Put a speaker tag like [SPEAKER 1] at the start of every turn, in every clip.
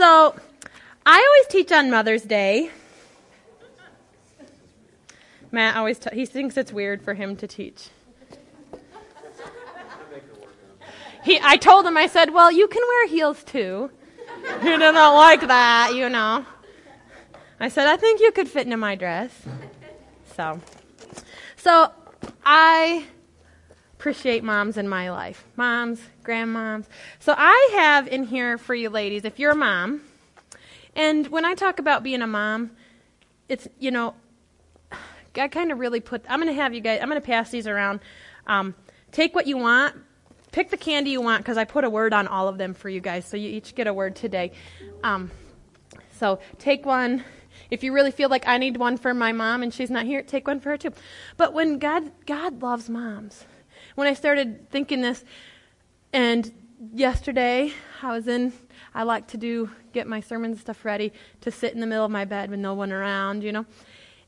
[SPEAKER 1] So, I always teach on Mother's Day. Matt always t- he thinks it's weird for him to teach. He, I told him, I said, well, you can wear heels too. He didn't like that, you know. I said, I think you could fit into my dress. So, so I appreciate moms in my life. Moms, grandmoms. So I have in here for you ladies, if you're a mom, and when I talk about being a mom, it's, you know, I kind of really put, I'm going to have you guys, I'm going to pass these around. Um, take what you want, pick the candy you want, because I put a word on all of them for you guys, so you each get a word today. Um, so take one. If you really feel like I need one for my mom and she's not here, take one for her too. But when God, God loves moms. When I started thinking this, and yesterday I was in, I like to do, get my sermon stuff ready to sit in the middle of my bed with no one around, you know.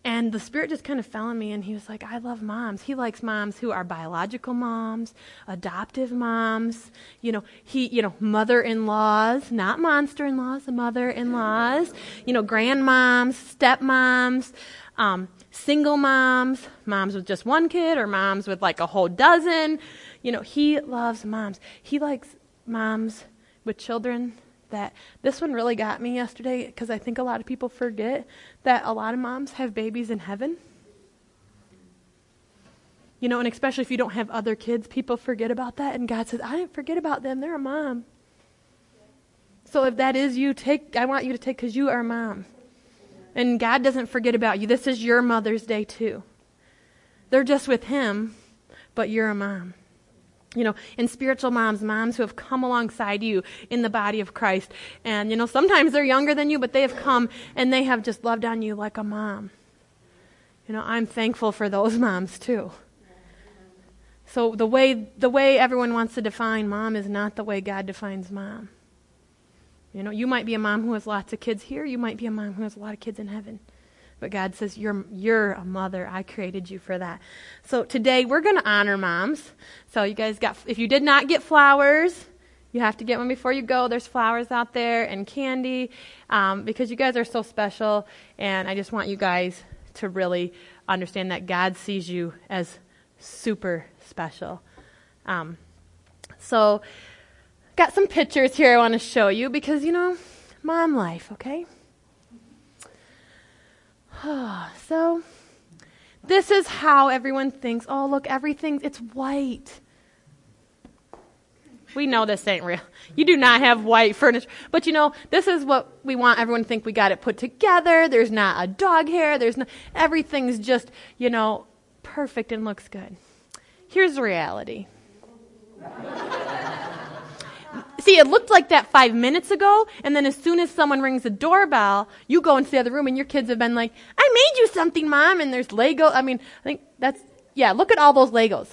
[SPEAKER 1] And the Spirit just kind of fell on me, and He was like, I love moms. He likes moms who are biological moms, adoptive moms, you know, he, you know, mother in laws, not monster in laws, mother in laws, you know, grandmoms, stepmoms, um, single moms, moms with just one kid, or moms with like a whole dozen. You know, He loves moms. He likes moms with children that this one really got me yesterday because I think a lot of people forget that a lot of moms have babies in heaven. You know, and especially if you don't have other kids, people forget about that. And God says, I didn't forget about them. They're a mom. So if that is you, take. I want you to take because you are a mom. And God doesn't forget about you. This is your Mother's Day too. They're just with Him, but you're a mom you know, and spiritual moms, moms who have come alongside you in the body of Christ. And, you know, sometimes they're younger than you, but they have come and they have just loved on you like a mom. You know, I'm thankful for those moms too. So the way the way everyone wants to define mom is not the way God defines mom. You know, you might be a mom who has lots of kids here, you might be a mom who has a lot of kids in heaven. But God says, You're, you're a mother. I created you for that. So today we're going to honor moms. So you guys got, if you did not get flowers, you have to get one before you go. There's flowers out there and candy um, because you guys are so special. And I just want you guys to really understand that God sees you as super special. Um, so, got some pictures here I want to show you because, you know, mom life, okay? so, this is how everyone thinks. Oh, look, everything's, it's white. We know this ain't real. You do not have white furniture. But you know, this is what we want everyone to think we got it put together. There's not a dog hair. There's no, everything's just, you know, perfect and looks good. Here's reality. See, it looked like that five minutes ago, and then as soon as someone rings the doorbell, you go into the other room, and your kids have been like, I made you something, Mom, and there's Lego. I mean, I think that's, yeah, look at all those Legos.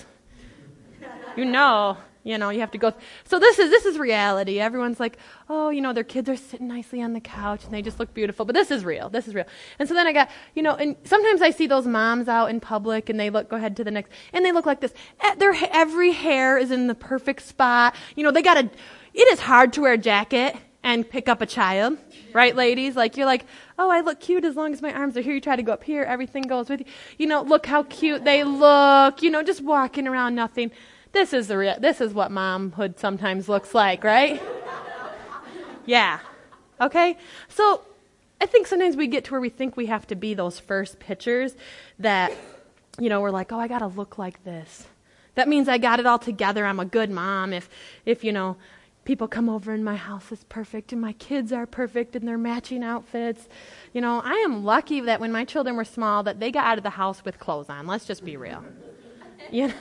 [SPEAKER 1] You know, you know, you have to go. Th- so this is, this is reality. Everyone's like, oh, you know, their kids are sitting nicely on the couch, and they just look beautiful. But this is real. This is real. And so then I got, you know, and sometimes I see those moms out in public, and they look, go ahead to the next, and they look like this. Eh, their, every hair is in the perfect spot. You know, they got a, it is hard to wear a jacket and pick up a child, right, ladies? Like, you're like, oh, I look cute as long as my arms are here. You try to go up here, everything goes with you. You know, look how cute they look, you know, just walking around, nothing. This is the real, this is what momhood sometimes looks like, right? yeah. Okay? So, I think sometimes we get to where we think we have to be those first pictures that, you know, we're like, oh, I gotta look like this. That means I got it all together. I'm a good mom. If, if you know, people come over and my house is perfect and my kids are perfect and they're matching outfits. You know, I am lucky that when my children were small that they got out of the house with clothes on. Let's just be real. You know,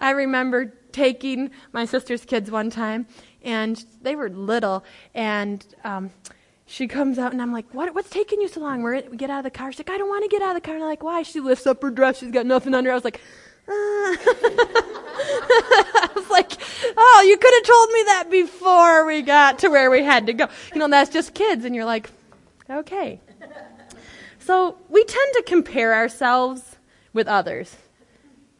[SPEAKER 1] I remember taking my sister's kids one time and they were little and um, she comes out and I'm like, what, what's taking you so long? We're, we get out of the car. She's like, I don't want to get out of the car. And I'm like, why? She lifts up her dress. She's got nothing under. I was like, I was like, oh, you could have told me that before we got to where we had to go. You know, that's just kids. And you're like, okay. So we tend to compare ourselves with others.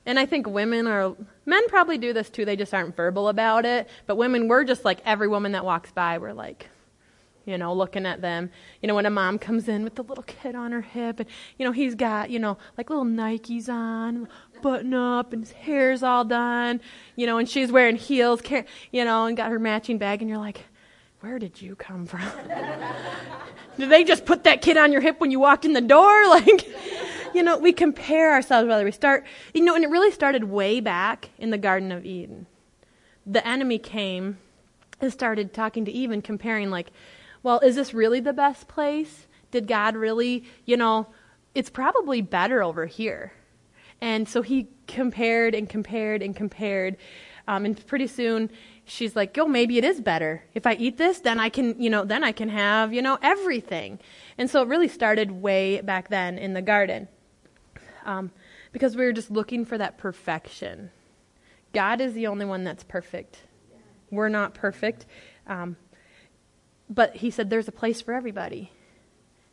[SPEAKER 1] And I think women are, men probably do this too, they just aren't verbal about it. But women, we're just like every woman that walks by, we're like, you know, looking at them. You know, when a mom comes in with the little kid on her hip, and, you know, he's got, you know, like little Nikes on, button up, and his hair's all done, you know, and she's wearing heels, you know, and got her matching bag, and you're like, where did you come from? did they just put that kid on your hip when you walked in the door? Like, you know, we compare ourselves whether we start, you know, and it really started way back in the Garden of Eden. The enemy came and started talking to Eve and comparing, like, well, is this really the best place? Did God really, you know, it's probably better over here. And so he compared and compared and compared. Um, and pretty soon she's like, oh, maybe it is better. If I eat this, then I can, you know, then I can have, you know, everything. And so it really started way back then in the garden. Um, because we were just looking for that perfection. God is the only one that's perfect. We're not perfect. Um, but he said there's a place for everybody.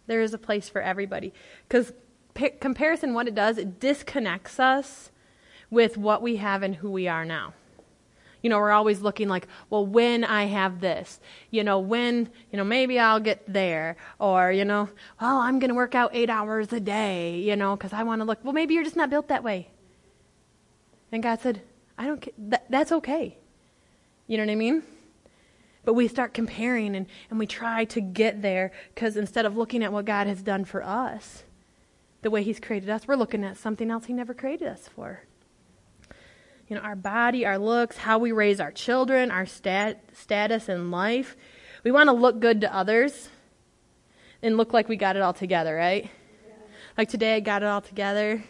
[SPEAKER 1] There is a place for everybody. Because p- comparison, what it does, it disconnects us with what we have and who we are now. You know, we're always looking like, well, when I have this, you know, when, you know, maybe I'll get there. Or, you know, well, I'm going to work out eight hours a day, you know, because I want to look. Well, maybe you're just not built that way. And God said, I don't care. That, that's okay. You know what I mean? But we start comparing and, and we try to get there because instead of looking at what God has done for us, the way He's created us, we're looking at something else He never created us for. You know, our body, our looks, how we raise our children, our stat, status in life. We want to look good to others and look like we got it all together, right? Yeah. Like today I got it all together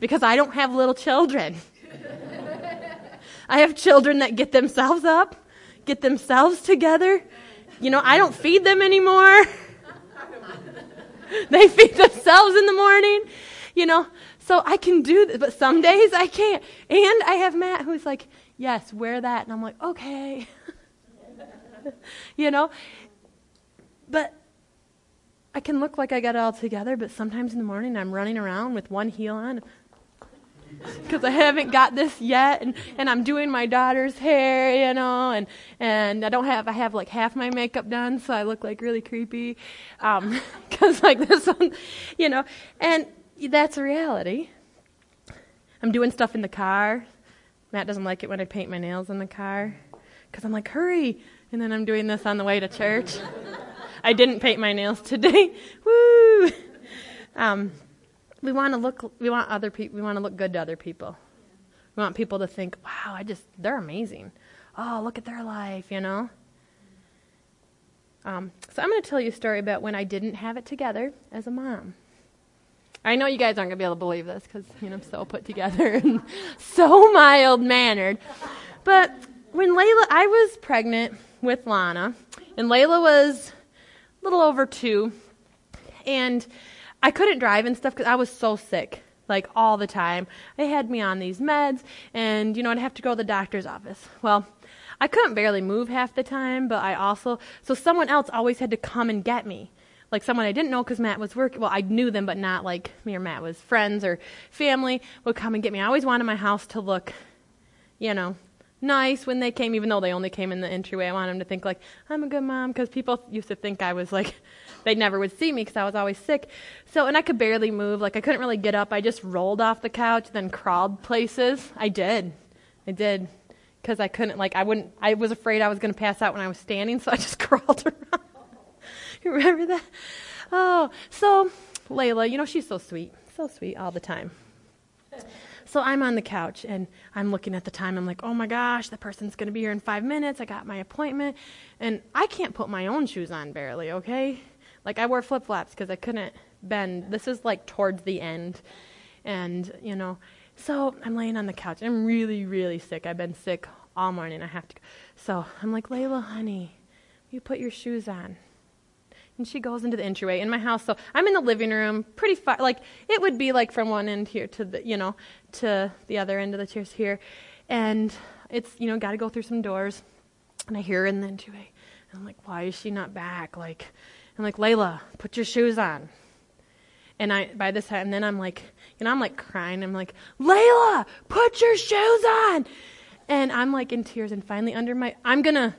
[SPEAKER 1] because I don't have little children. I have children that get themselves up get themselves together. You know, I don't feed them anymore. they feed themselves in the morning, you know. So I can do this, but some days I can't. And I have Matt who's like, yes, wear that. And I'm like, okay. you know? But I can look like I got it all together, but sometimes in the morning I'm running around with one heel on, because I haven't got this yet, and, and I'm doing my daughter's hair, you know, and and I don't have I have like half my makeup done, so I look like really creepy, because um, like this one, you know, and that's reality. I'm doing stuff in the car. Matt doesn't like it when I paint my nails in the car, because I'm like hurry, and then I'm doing this on the way to church. I didn't paint my nails today. Woo! Um, we want to look we want other people we want to look good to other people. We want people to think wow i just they're amazing. Oh look at their life you know? Um, so i'm going to tell you a story about when i didn't have it together as a mom. I know you guys aren't going to be able to believe this because you know i'm so put together and so mild mannered. But when layla i was pregnant with lana and layla was a little over two and I couldn't drive and stuff because I was so sick, like all the time. They had me on these meds, and you know I'd have to go to the doctor's office. Well, I couldn't barely move half the time, but I also so someone else always had to come and get me. Like someone I didn't know because Matt was working. Well, I knew them, but not like me or Matt was friends or family would come and get me. I always wanted my house to look, you know, nice when they came, even though they only came in the entryway. I wanted them to think like I'm a good mom because people used to think I was like they never would see me because I was always sick. So, and I could barely move. Like, I couldn't really get up. I just rolled off the couch, then crawled places. I did. I did. Because I couldn't, like, I wouldn't, I was afraid I was going to pass out when I was standing, so I just crawled around. you remember that? Oh, so Layla, you know, she's so sweet. So sweet all the time. So I'm on the couch and I'm looking at the time. I'm like, oh my gosh, the person's going to be here in five minutes. I got my appointment. And I can't put my own shoes on barely, okay? Like I wore flip flops because I couldn't bend. This is like towards the end. And, you know, so I'm laying on the couch. I'm really, really sick. I've been sick all morning. I have to. go. So I'm like, Layla, honey, you put your shoes on. And she goes into the entryway in my house. So I'm in the living room, pretty far. Like it would be like from one end here to the, you know, to the other end of the chairs here, and it's, you know, got to go through some doors. And I hear her in the entryway. And I'm like, why is she not back? Like, I'm like, Layla, put your shoes on. And I, by this time, and then I'm like, you know, I'm like crying. I'm like, Layla, put your shoes on. And I'm like in tears. And finally, under my, I'm gonna,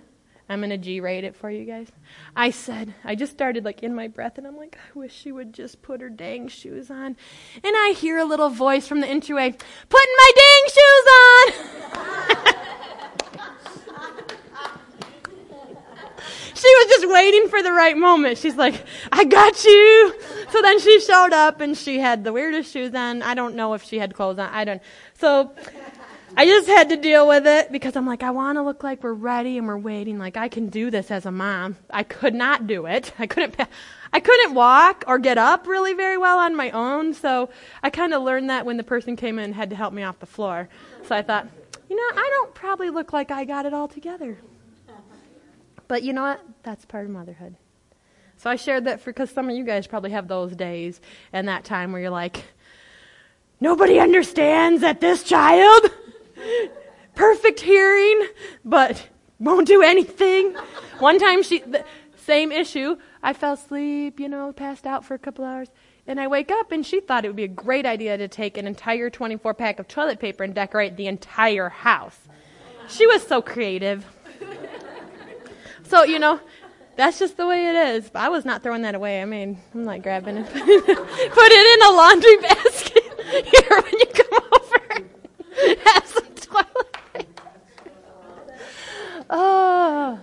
[SPEAKER 1] I'm going to G rate it for you guys. I said, I just started like in my breath, and I'm like, I wish she would just put her dang shoes on. And I hear a little voice from the entryway, putting my dang shoes on! was just waiting for the right moment. She's like, I got you. So then she showed up and she had the weirdest shoes on. I don't know if she had clothes on. I don't. So I just had to deal with it because I'm like, I want to look like we're ready and we're waiting. Like I can do this as a mom. I could not do it. I couldn't. I couldn't walk or get up really very well on my own. So I kind of learned that when the person came in and had to help me off the floor. So I thought, you know, I don't probably look like I got it all together. But you know what? That's part of motherhood. So I shared that for because some of you guys probably have those days and that time where you're like, nobody understands that this child perfect hearing, but won't do anything. One time she, the same issue. I fell asleep, you know, passed out for a couple hours. And I wake up and she thought it would be a great idea to take an entire 24 pack of toilet paper and decorate the entire house. She was so creative. So, you know, that's just the way it is. But I was not throwing that away. I mean, I'm not grabbing it. Put it in a laundry basket here when you come over. Have some toilet. oh.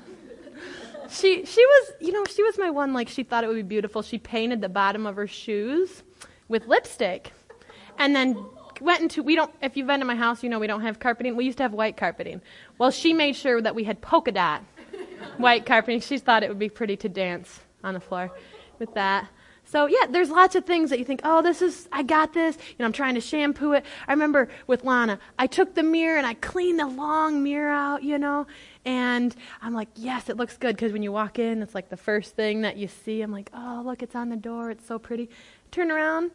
[SPEAKER 1] She she was you know she was my one like she thought it would be beautiful. She painted the bottom of her shoes with lipstick, and then went into we don't if you've been to my house you know we don't have carpeting we used to have white carpeting well she made sure that we had polka dot white carpeting she thought it would be pretty to dance on the floor with that so yeah, there's lots of things that you think, oh, this is, I got this. You know, I'm trying to shampoo it. I remember with Lana, I took the mirror and I cleaned the long mirror out, you know, and I'm like, yes, it looks good because when you walk in, it's like the first thing that you see. I'm like, oh, look, it's on the door. It's so pretty. Turn around.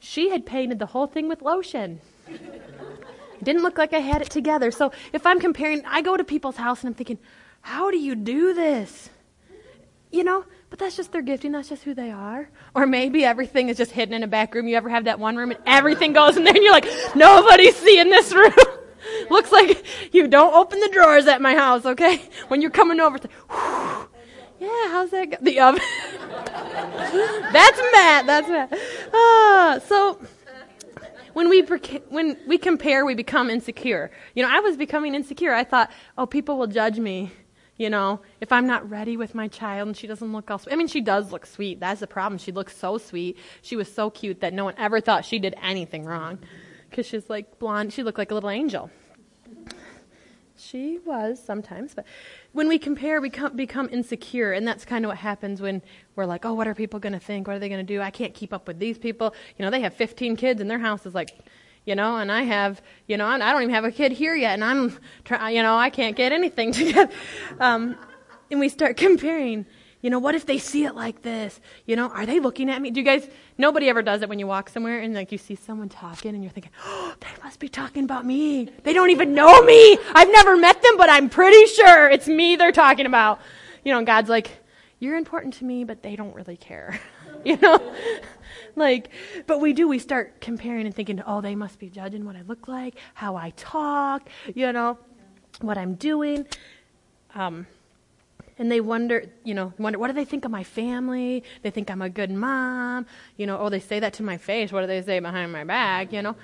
[SPEAKER 1] She had painted the whole thing with lotion. it didn't look like I had it together. So if I'm comparing, I go to people's house and I'm thinking, how do you do this? You know, but that's just their gifting. That's just who they are. Or maybe everything is just hidden in a back room. You ever have that one room and everything goes in there and you're like, nobody's seeing this room. Looks like you don't open the drawers at my house, okay? When you're coming over, like, yeah, how's that go? The oven. that's Matt. That's Matt. Ah, so when we when we compare, we become insecure. You know, I was becoming insecure. I thought, oh, people will judge me you know, if I'm not ready with my child and she doesn't look all sweet. I mean, she does look sweet. That's the problem. She looks so sweet. She was so cute that no one ever thought she did anything wrong. Because she's like blonde. She looked like a little angel. She was sometimes, but when we compare, we become, become insecure, and that's kind of what happens when we're like, "Oh, what are people going to think? What are they going to do? I can't keep up with these people." You know, they have 15 kids, and their house is like you know, and I have, you know, I don't even have a kid here yet, and I'm, try, you know, I can't get anything together. Um, and we start comparing. You know, what if they see it like this? You know, are they looking at me? Do you guys, nobody ever does it when you walk somewhere and like you see someone talking and you're thinking, oh, they must be talking about me. They don't even know me. I've never met them, but I'm pretty sure it's me they're talking about. You know, God's like, you're important to me, but they don't really care. you know? like, but we do, we start comparing and thinking, oh, they must be judging what I look like, how I talk, you know, what I'm doing. Um, and they wonder, you know, wonder, what do they think of my family? They think I'm a good mom. You know, oh, they say that to my face. What do they say behind my back? You know?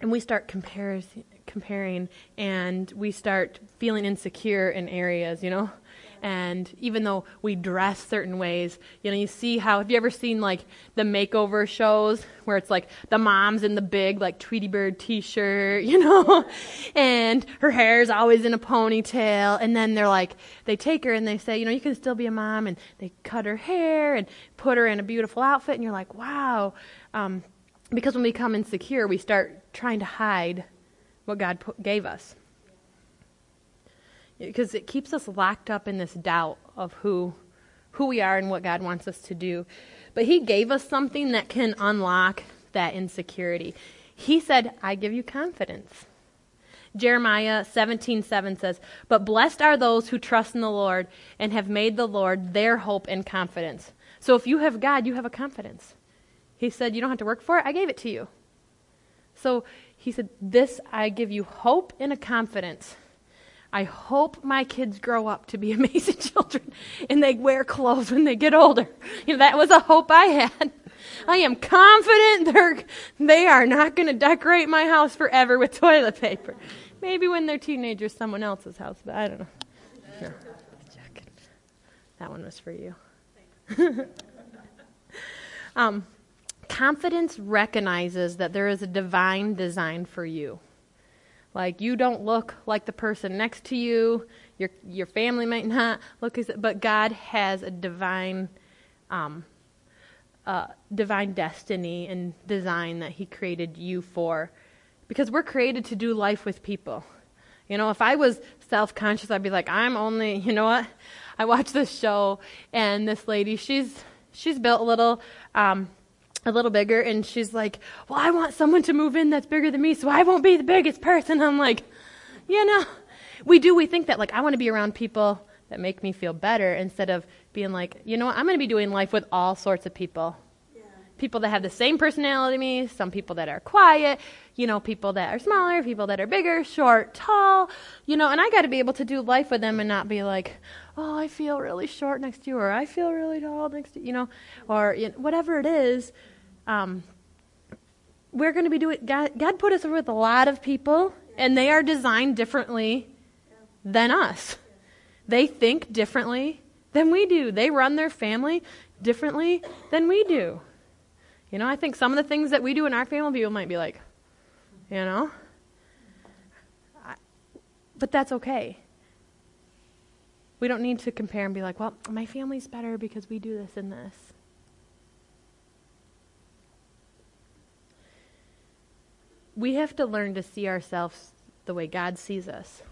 [SPEAKER 1] And we start comparing, comparing, and we start feeling insecure in areas, you know? And even though we dress certain ways, you know, you see how have you ever seen like the makeover shows where it's like the mom's in the big like Tweety Bird t-shirt, you know, and her hair's always in a ponytail, and then they're like they take her and they say, you know, you can still be a mom, and they cut her hair and put her in a beautiful outfit, and you're like, wow, um, because when we become insecure, we start trying to hide what God put, gave us because it keeps us locked up in this doubt of who who we are and what God wants us to do. But he gave us something that can unlock that insecurity. He said, "I give you confidence." Jeremiah 17:7 says, "But blessed are those who trust in the Lord and have made the Lord their hope and confidence." So if you have God, you have a confidence. He said, "You don't have to work for it. I gave it to you." So he said, "This I give you hope and a confidence." I hope my kids grow up to be amazing children and they wear clothes when they get older. You know, that was a hope I had. I am confident they're, they are not going to decorate my house forever with toilet paper. Maybe when they're teenagers, someone else's house, but I don't know. No. That one was for you. um, confidence recognizes that there is a divine design for you. Like you don't look like the person next to you. Your your family might not look as, but God has a divine, um, uh, divine destiny and design that He created you for, because we're created to do life with people. You know, if I was self conscious, I'd be like, I'm only. You know what? I watched this show, and this lady, she's she's built a little. Um, a little bigger and she's like well i want someone to move in that's bigger than me so i won't be the biggest person i'm like you know we do we think that like i want to be around people that make me feel better instead of being like you know what i'm going to be doing life with all sorts of people yeah. people that have the same personality as me some people that are quiet you know people that are smaller people that are bigger short tall you know and i got to be able to do life with them and not be like oh i feel really short next to you or i feel really tall next to you know or you know, whatever it is um, we're going to be doing, God, God put us with a lot of people, and they are designed differently than us. They think differently than we do. They run their family differently than we do. You know, I think some of the things that we do in our family, people might be like, you know? But that's okay. We don't need to compare and be like, well, my family's better because we do this and this. We have to learn to see ourselves the way God sees us.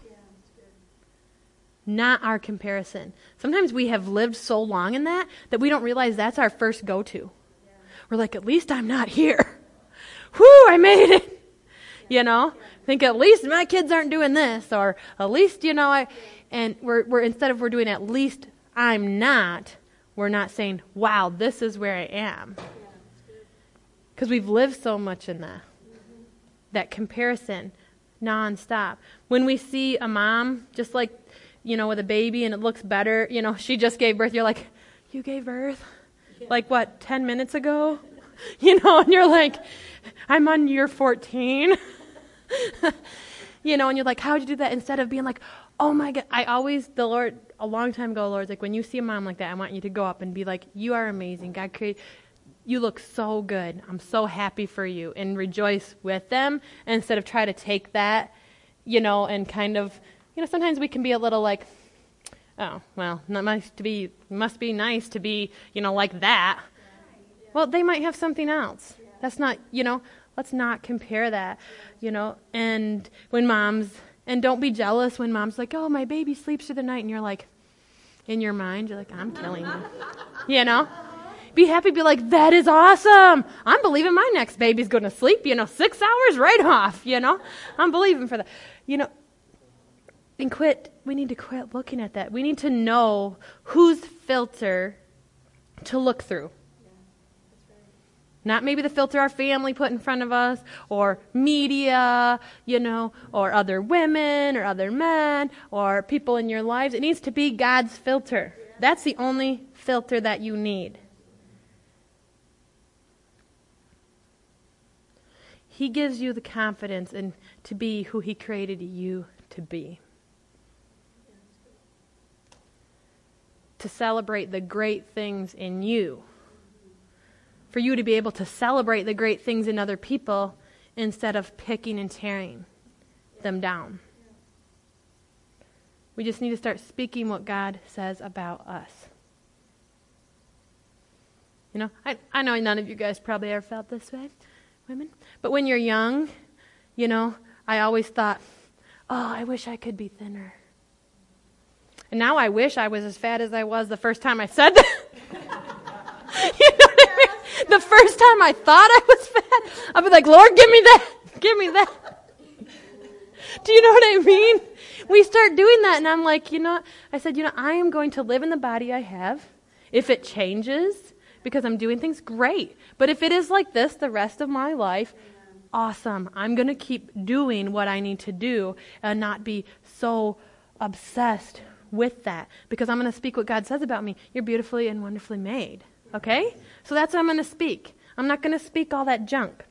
[SPEAKER 1] not our comparison. Sometimes we have lived so long in that that we don't realize that's our first go to. Yeah. We're like, at least I'm not here. Whew, I made it. You know? Yeah. Think at least my kids aren't doing this, or at least, you know, I and we're we're instead of we're doing at least I'm not, we're not saying, Wow, this is where I am. Because we've lived so much in that that comparison nonstop. When we see a mom, just like, you know, with a baby and it looks better, you know, she just gave birth, you're like, you gave birth? Yeah. Like, what, 10 minutes ago? You know, and you're like, I'm on year 14. you know, and you're like, how'd you do that? Instead of being like, oh my God, I always, the Lord, a long time ago, Lord's like, when you see a mom like that, I want you to go up and be like, you are amazing. God created, you look so good. I'm so happy for you. And rejoice with them instead of try to take that, you know, and kind of, you know, sometimes we can be a little like, oh, well, not nice to be, must be nice to be, you know, like that. Well, they might have something else. That's not, you know, let's not compare that, you know. And when moms, and don't be jealous when mom's like, oh, my baby sleeps through the night, and you're like, in your mind, you're like, I'm killing him, you know. Be happy, be like, that is awesome. I'm believing my next baby's going to sleep, you know, six hours right off, you know. I'm believing for that. You know, and quit, we need to quit looking at that. We need to know whose filter to look through. Not maybe the filter our family put in front of us, or media, you know, or other women, or other men, or people in your lives. It needs to be God's filter. That's the only filter that you need. He gives you the confidence and to be who He created you to be. To celebrate the great things in you. For you to be able to celebrate the great things in other people instead of picking and tearing them down. We just need to start speaking what God says about us. You know, I, I know none of you guys probably ever felt this way women. But when you're young, you know, I always thought, oh, I wish I could be thinner. And now I wish I was as fat as I was the first time I said that. you know what I mean? The first time I thought I was fat, I'd be like, Lord, give me that. Give me that. Do you know what I mean? We start doing that, and I'm like, you know, I said, you know, I am going to live in the body I have. If it changes, because I'm doing things great. But if it is like this the rest of my life, awesome. I'm going to keep doing what I need to do and not be so obsessed with that because I'm going to speak what God says about me. You're beautifully and wonderfully made. Okay? So that's what I'm going to speak. I'm not going to speak all that junk.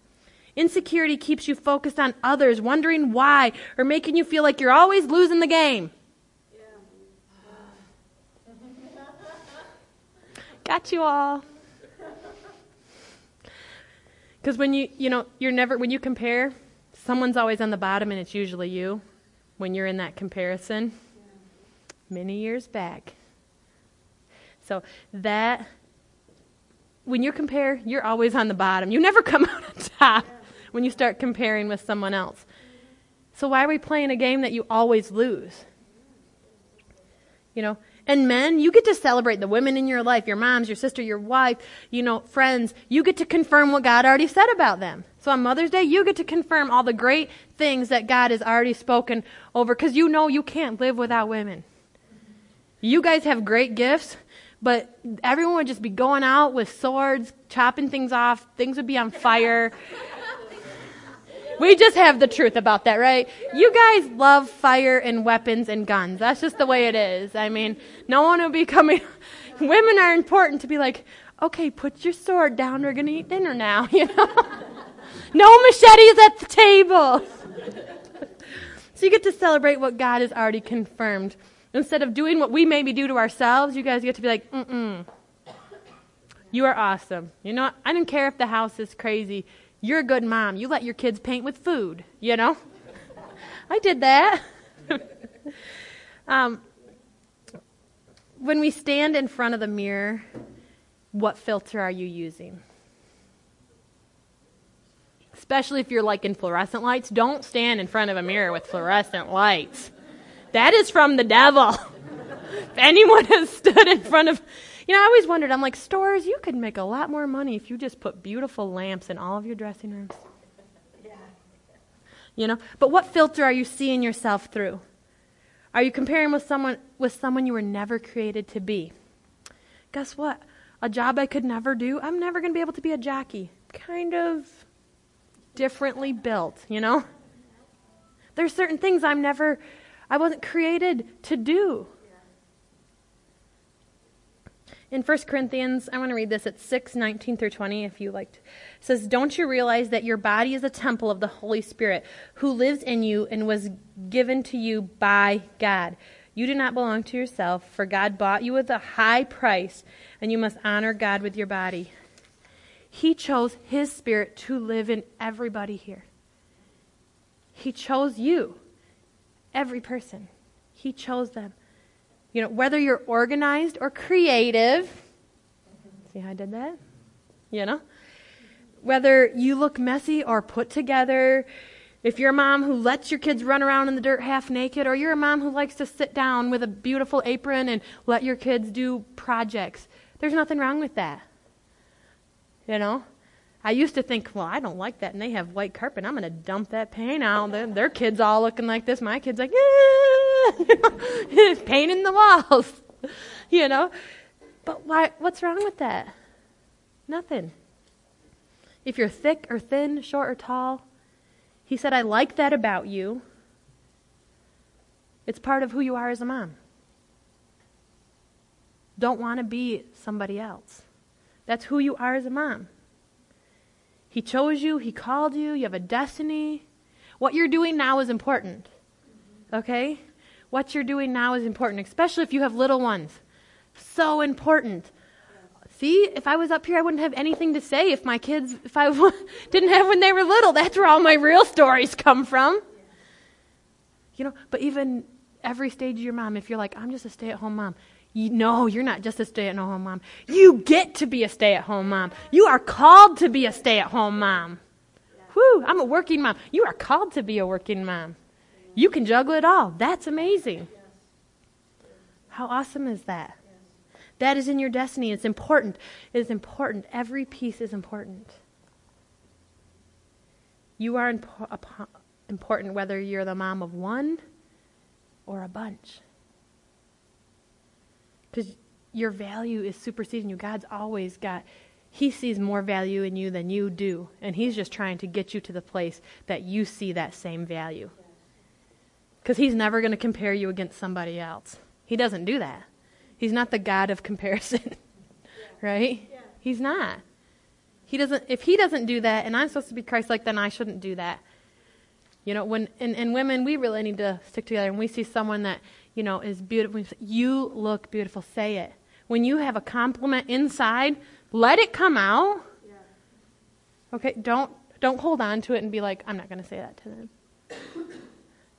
[SPEAKER 1] Insecurity keeps you focused on others, wondering why, or making you feel like you're always losing the game. Got you all. Because when you, you know, you're never, when you compare, someone's always on the bottom and it's usually you when you're in that comparison. Many years back. So that, when you compare, you're always on the bottom. You never come out on top when you start comparing with someone else. So why are we playing a game that you always lose? You know, and men, you get to celebrate the women in your life, your moms, your sister, your wife, you know, friends. You get to confirm what God already said about them. So on Mother's Day, you get to confirm all the great things that God has already spoken over because you know you can't live without women. You guys have great gifts, but everyone would just be going out with swords, chopping things off, things would be on fire. We just have the truth about that, right? You guys love fire and weapons and guns. That's just the way it is. I mean, no one will be coming. Women are important to be like, okay, put your sword down. We're going to eat dinner now, you know? no machetes at the table. so you get to celebrate what God has already confirmed. Instead of doing what we maybe do to ourselves, you guys get to be like, mm-mm. You are awesome. You know, I don't care if the house is crazy. You're a good mom. You let your kids paint with food, you know? I did that. um, when we stand in front of the mirror, what filter are you using? Especially if you're like in fluorescent lights, don't stand in front of a mirror with fluorescent lights. That is from the devil. if anyone has stood in front of you know, I always wondered, I'm like, stores, you could make a lot more money if you just put beautiful lamps in all of your dressing rooms. Yeah. You know, but what filter are you seeing yourself through? Are you comparing with someone with someone you were never created to be? Guess what? A job I could never do, I'm never going to be able to be a jockey. Kind of differently built, you know? There's certain things I'm never I wasn't created to do. In 1 Corinthians, I want to read this at 6, 19 through 20, if you liked. It says, Don't you realize that your body is a temple of the Holy Spirit who lives in you and was given to you by God? You do not belong to yourself, for God bought you with a high price, and you must honor God with your body. He chose His Spirit to live in everybody here. He chose you, every person. He chose them. You know, whether you're organized or creative, see how I did that? You know? Whether you look messy or put together, if you're a mom who lets your kids run around in the dirt half naked, or you're a mom who likes to sit down with a beautiful apron and let your kids do projects, there's nothing wrong with that. You know? I used to think, well, I don't like that, and they have white carpet. I'm going to dump that paint out. Their, their kids all looking like this. My kids like, yeah, paint in the walls, you know. But why? What's wrong with that? Nothing. If you're thick or thin, short or tall, he said, I like that about you. It's part of who you are as a mom. Don't want to be somebody else. That's who you are as a mom. He chose you, He called you, you have a destiny. What you're doing now is important. Okay? What you're doing now is important, especially if you have little ones. So important. See, if I was up here, I wouldn't have anything to say if my kids, if I didn't have when they were little. That's where all my real stories come from. You know, but even every stage of your mom, if you're like, I'm just a stay at home mom, you, no, you're not just a stay at home mom. You get to be a stay at home mom. You are called to be a stay at home mom. Whew, I'm a working mom. You are called to be a working mom. You can juggle it all. That's amazing. How awesome is that? That is in your destiny. It's important. It is important. Every piece is important. You are impo- important whether you're the mom of one or a bunch. Because your value is superseding you. God's always got, He sees more value in you than you do. And He's just trying to get you to the place that you see that same value. Because He's never going to compare you against somebody else. He doesn't do that. He's not the God of comparison, right?
[SPEAKER 2] Yeah.
[SPEAKER 1] He's not. He doesn't. If He doesn't do that, and I'm supposed to be Christ-like, then I shouldn't do that. You know, when and, and women, we really need to stick together. And we see someone that you know is beautiful. You look beautiful. Say it. When you have a compliment inside, let it come out.
[SPEAKER 2] Yeah.
[SPEAKER 1] Okay, don't don't hold on to it and be like, I'm not going to say that to them.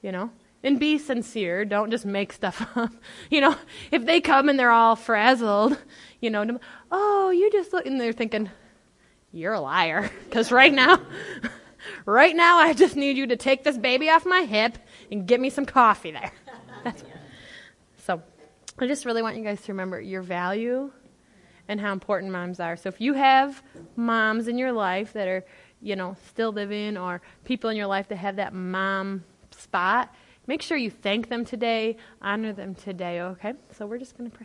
[SPEAKER 1] You know, and be sincere. Don't just make stuff up. You know, if they come and they're all frazzled, you know, oh, you just look, and they're thinking, you're a liar, because right now. Right now, I just need you to take this baby off my hip and get me some coffee there. That's, so, I just really want you guys to remember your value and how important moms are. So, if you have moms in your life that are, you know, still living or people in your life that have that mom spot, make sure you thank them today, honor them today, okay? So, we're just going to pray.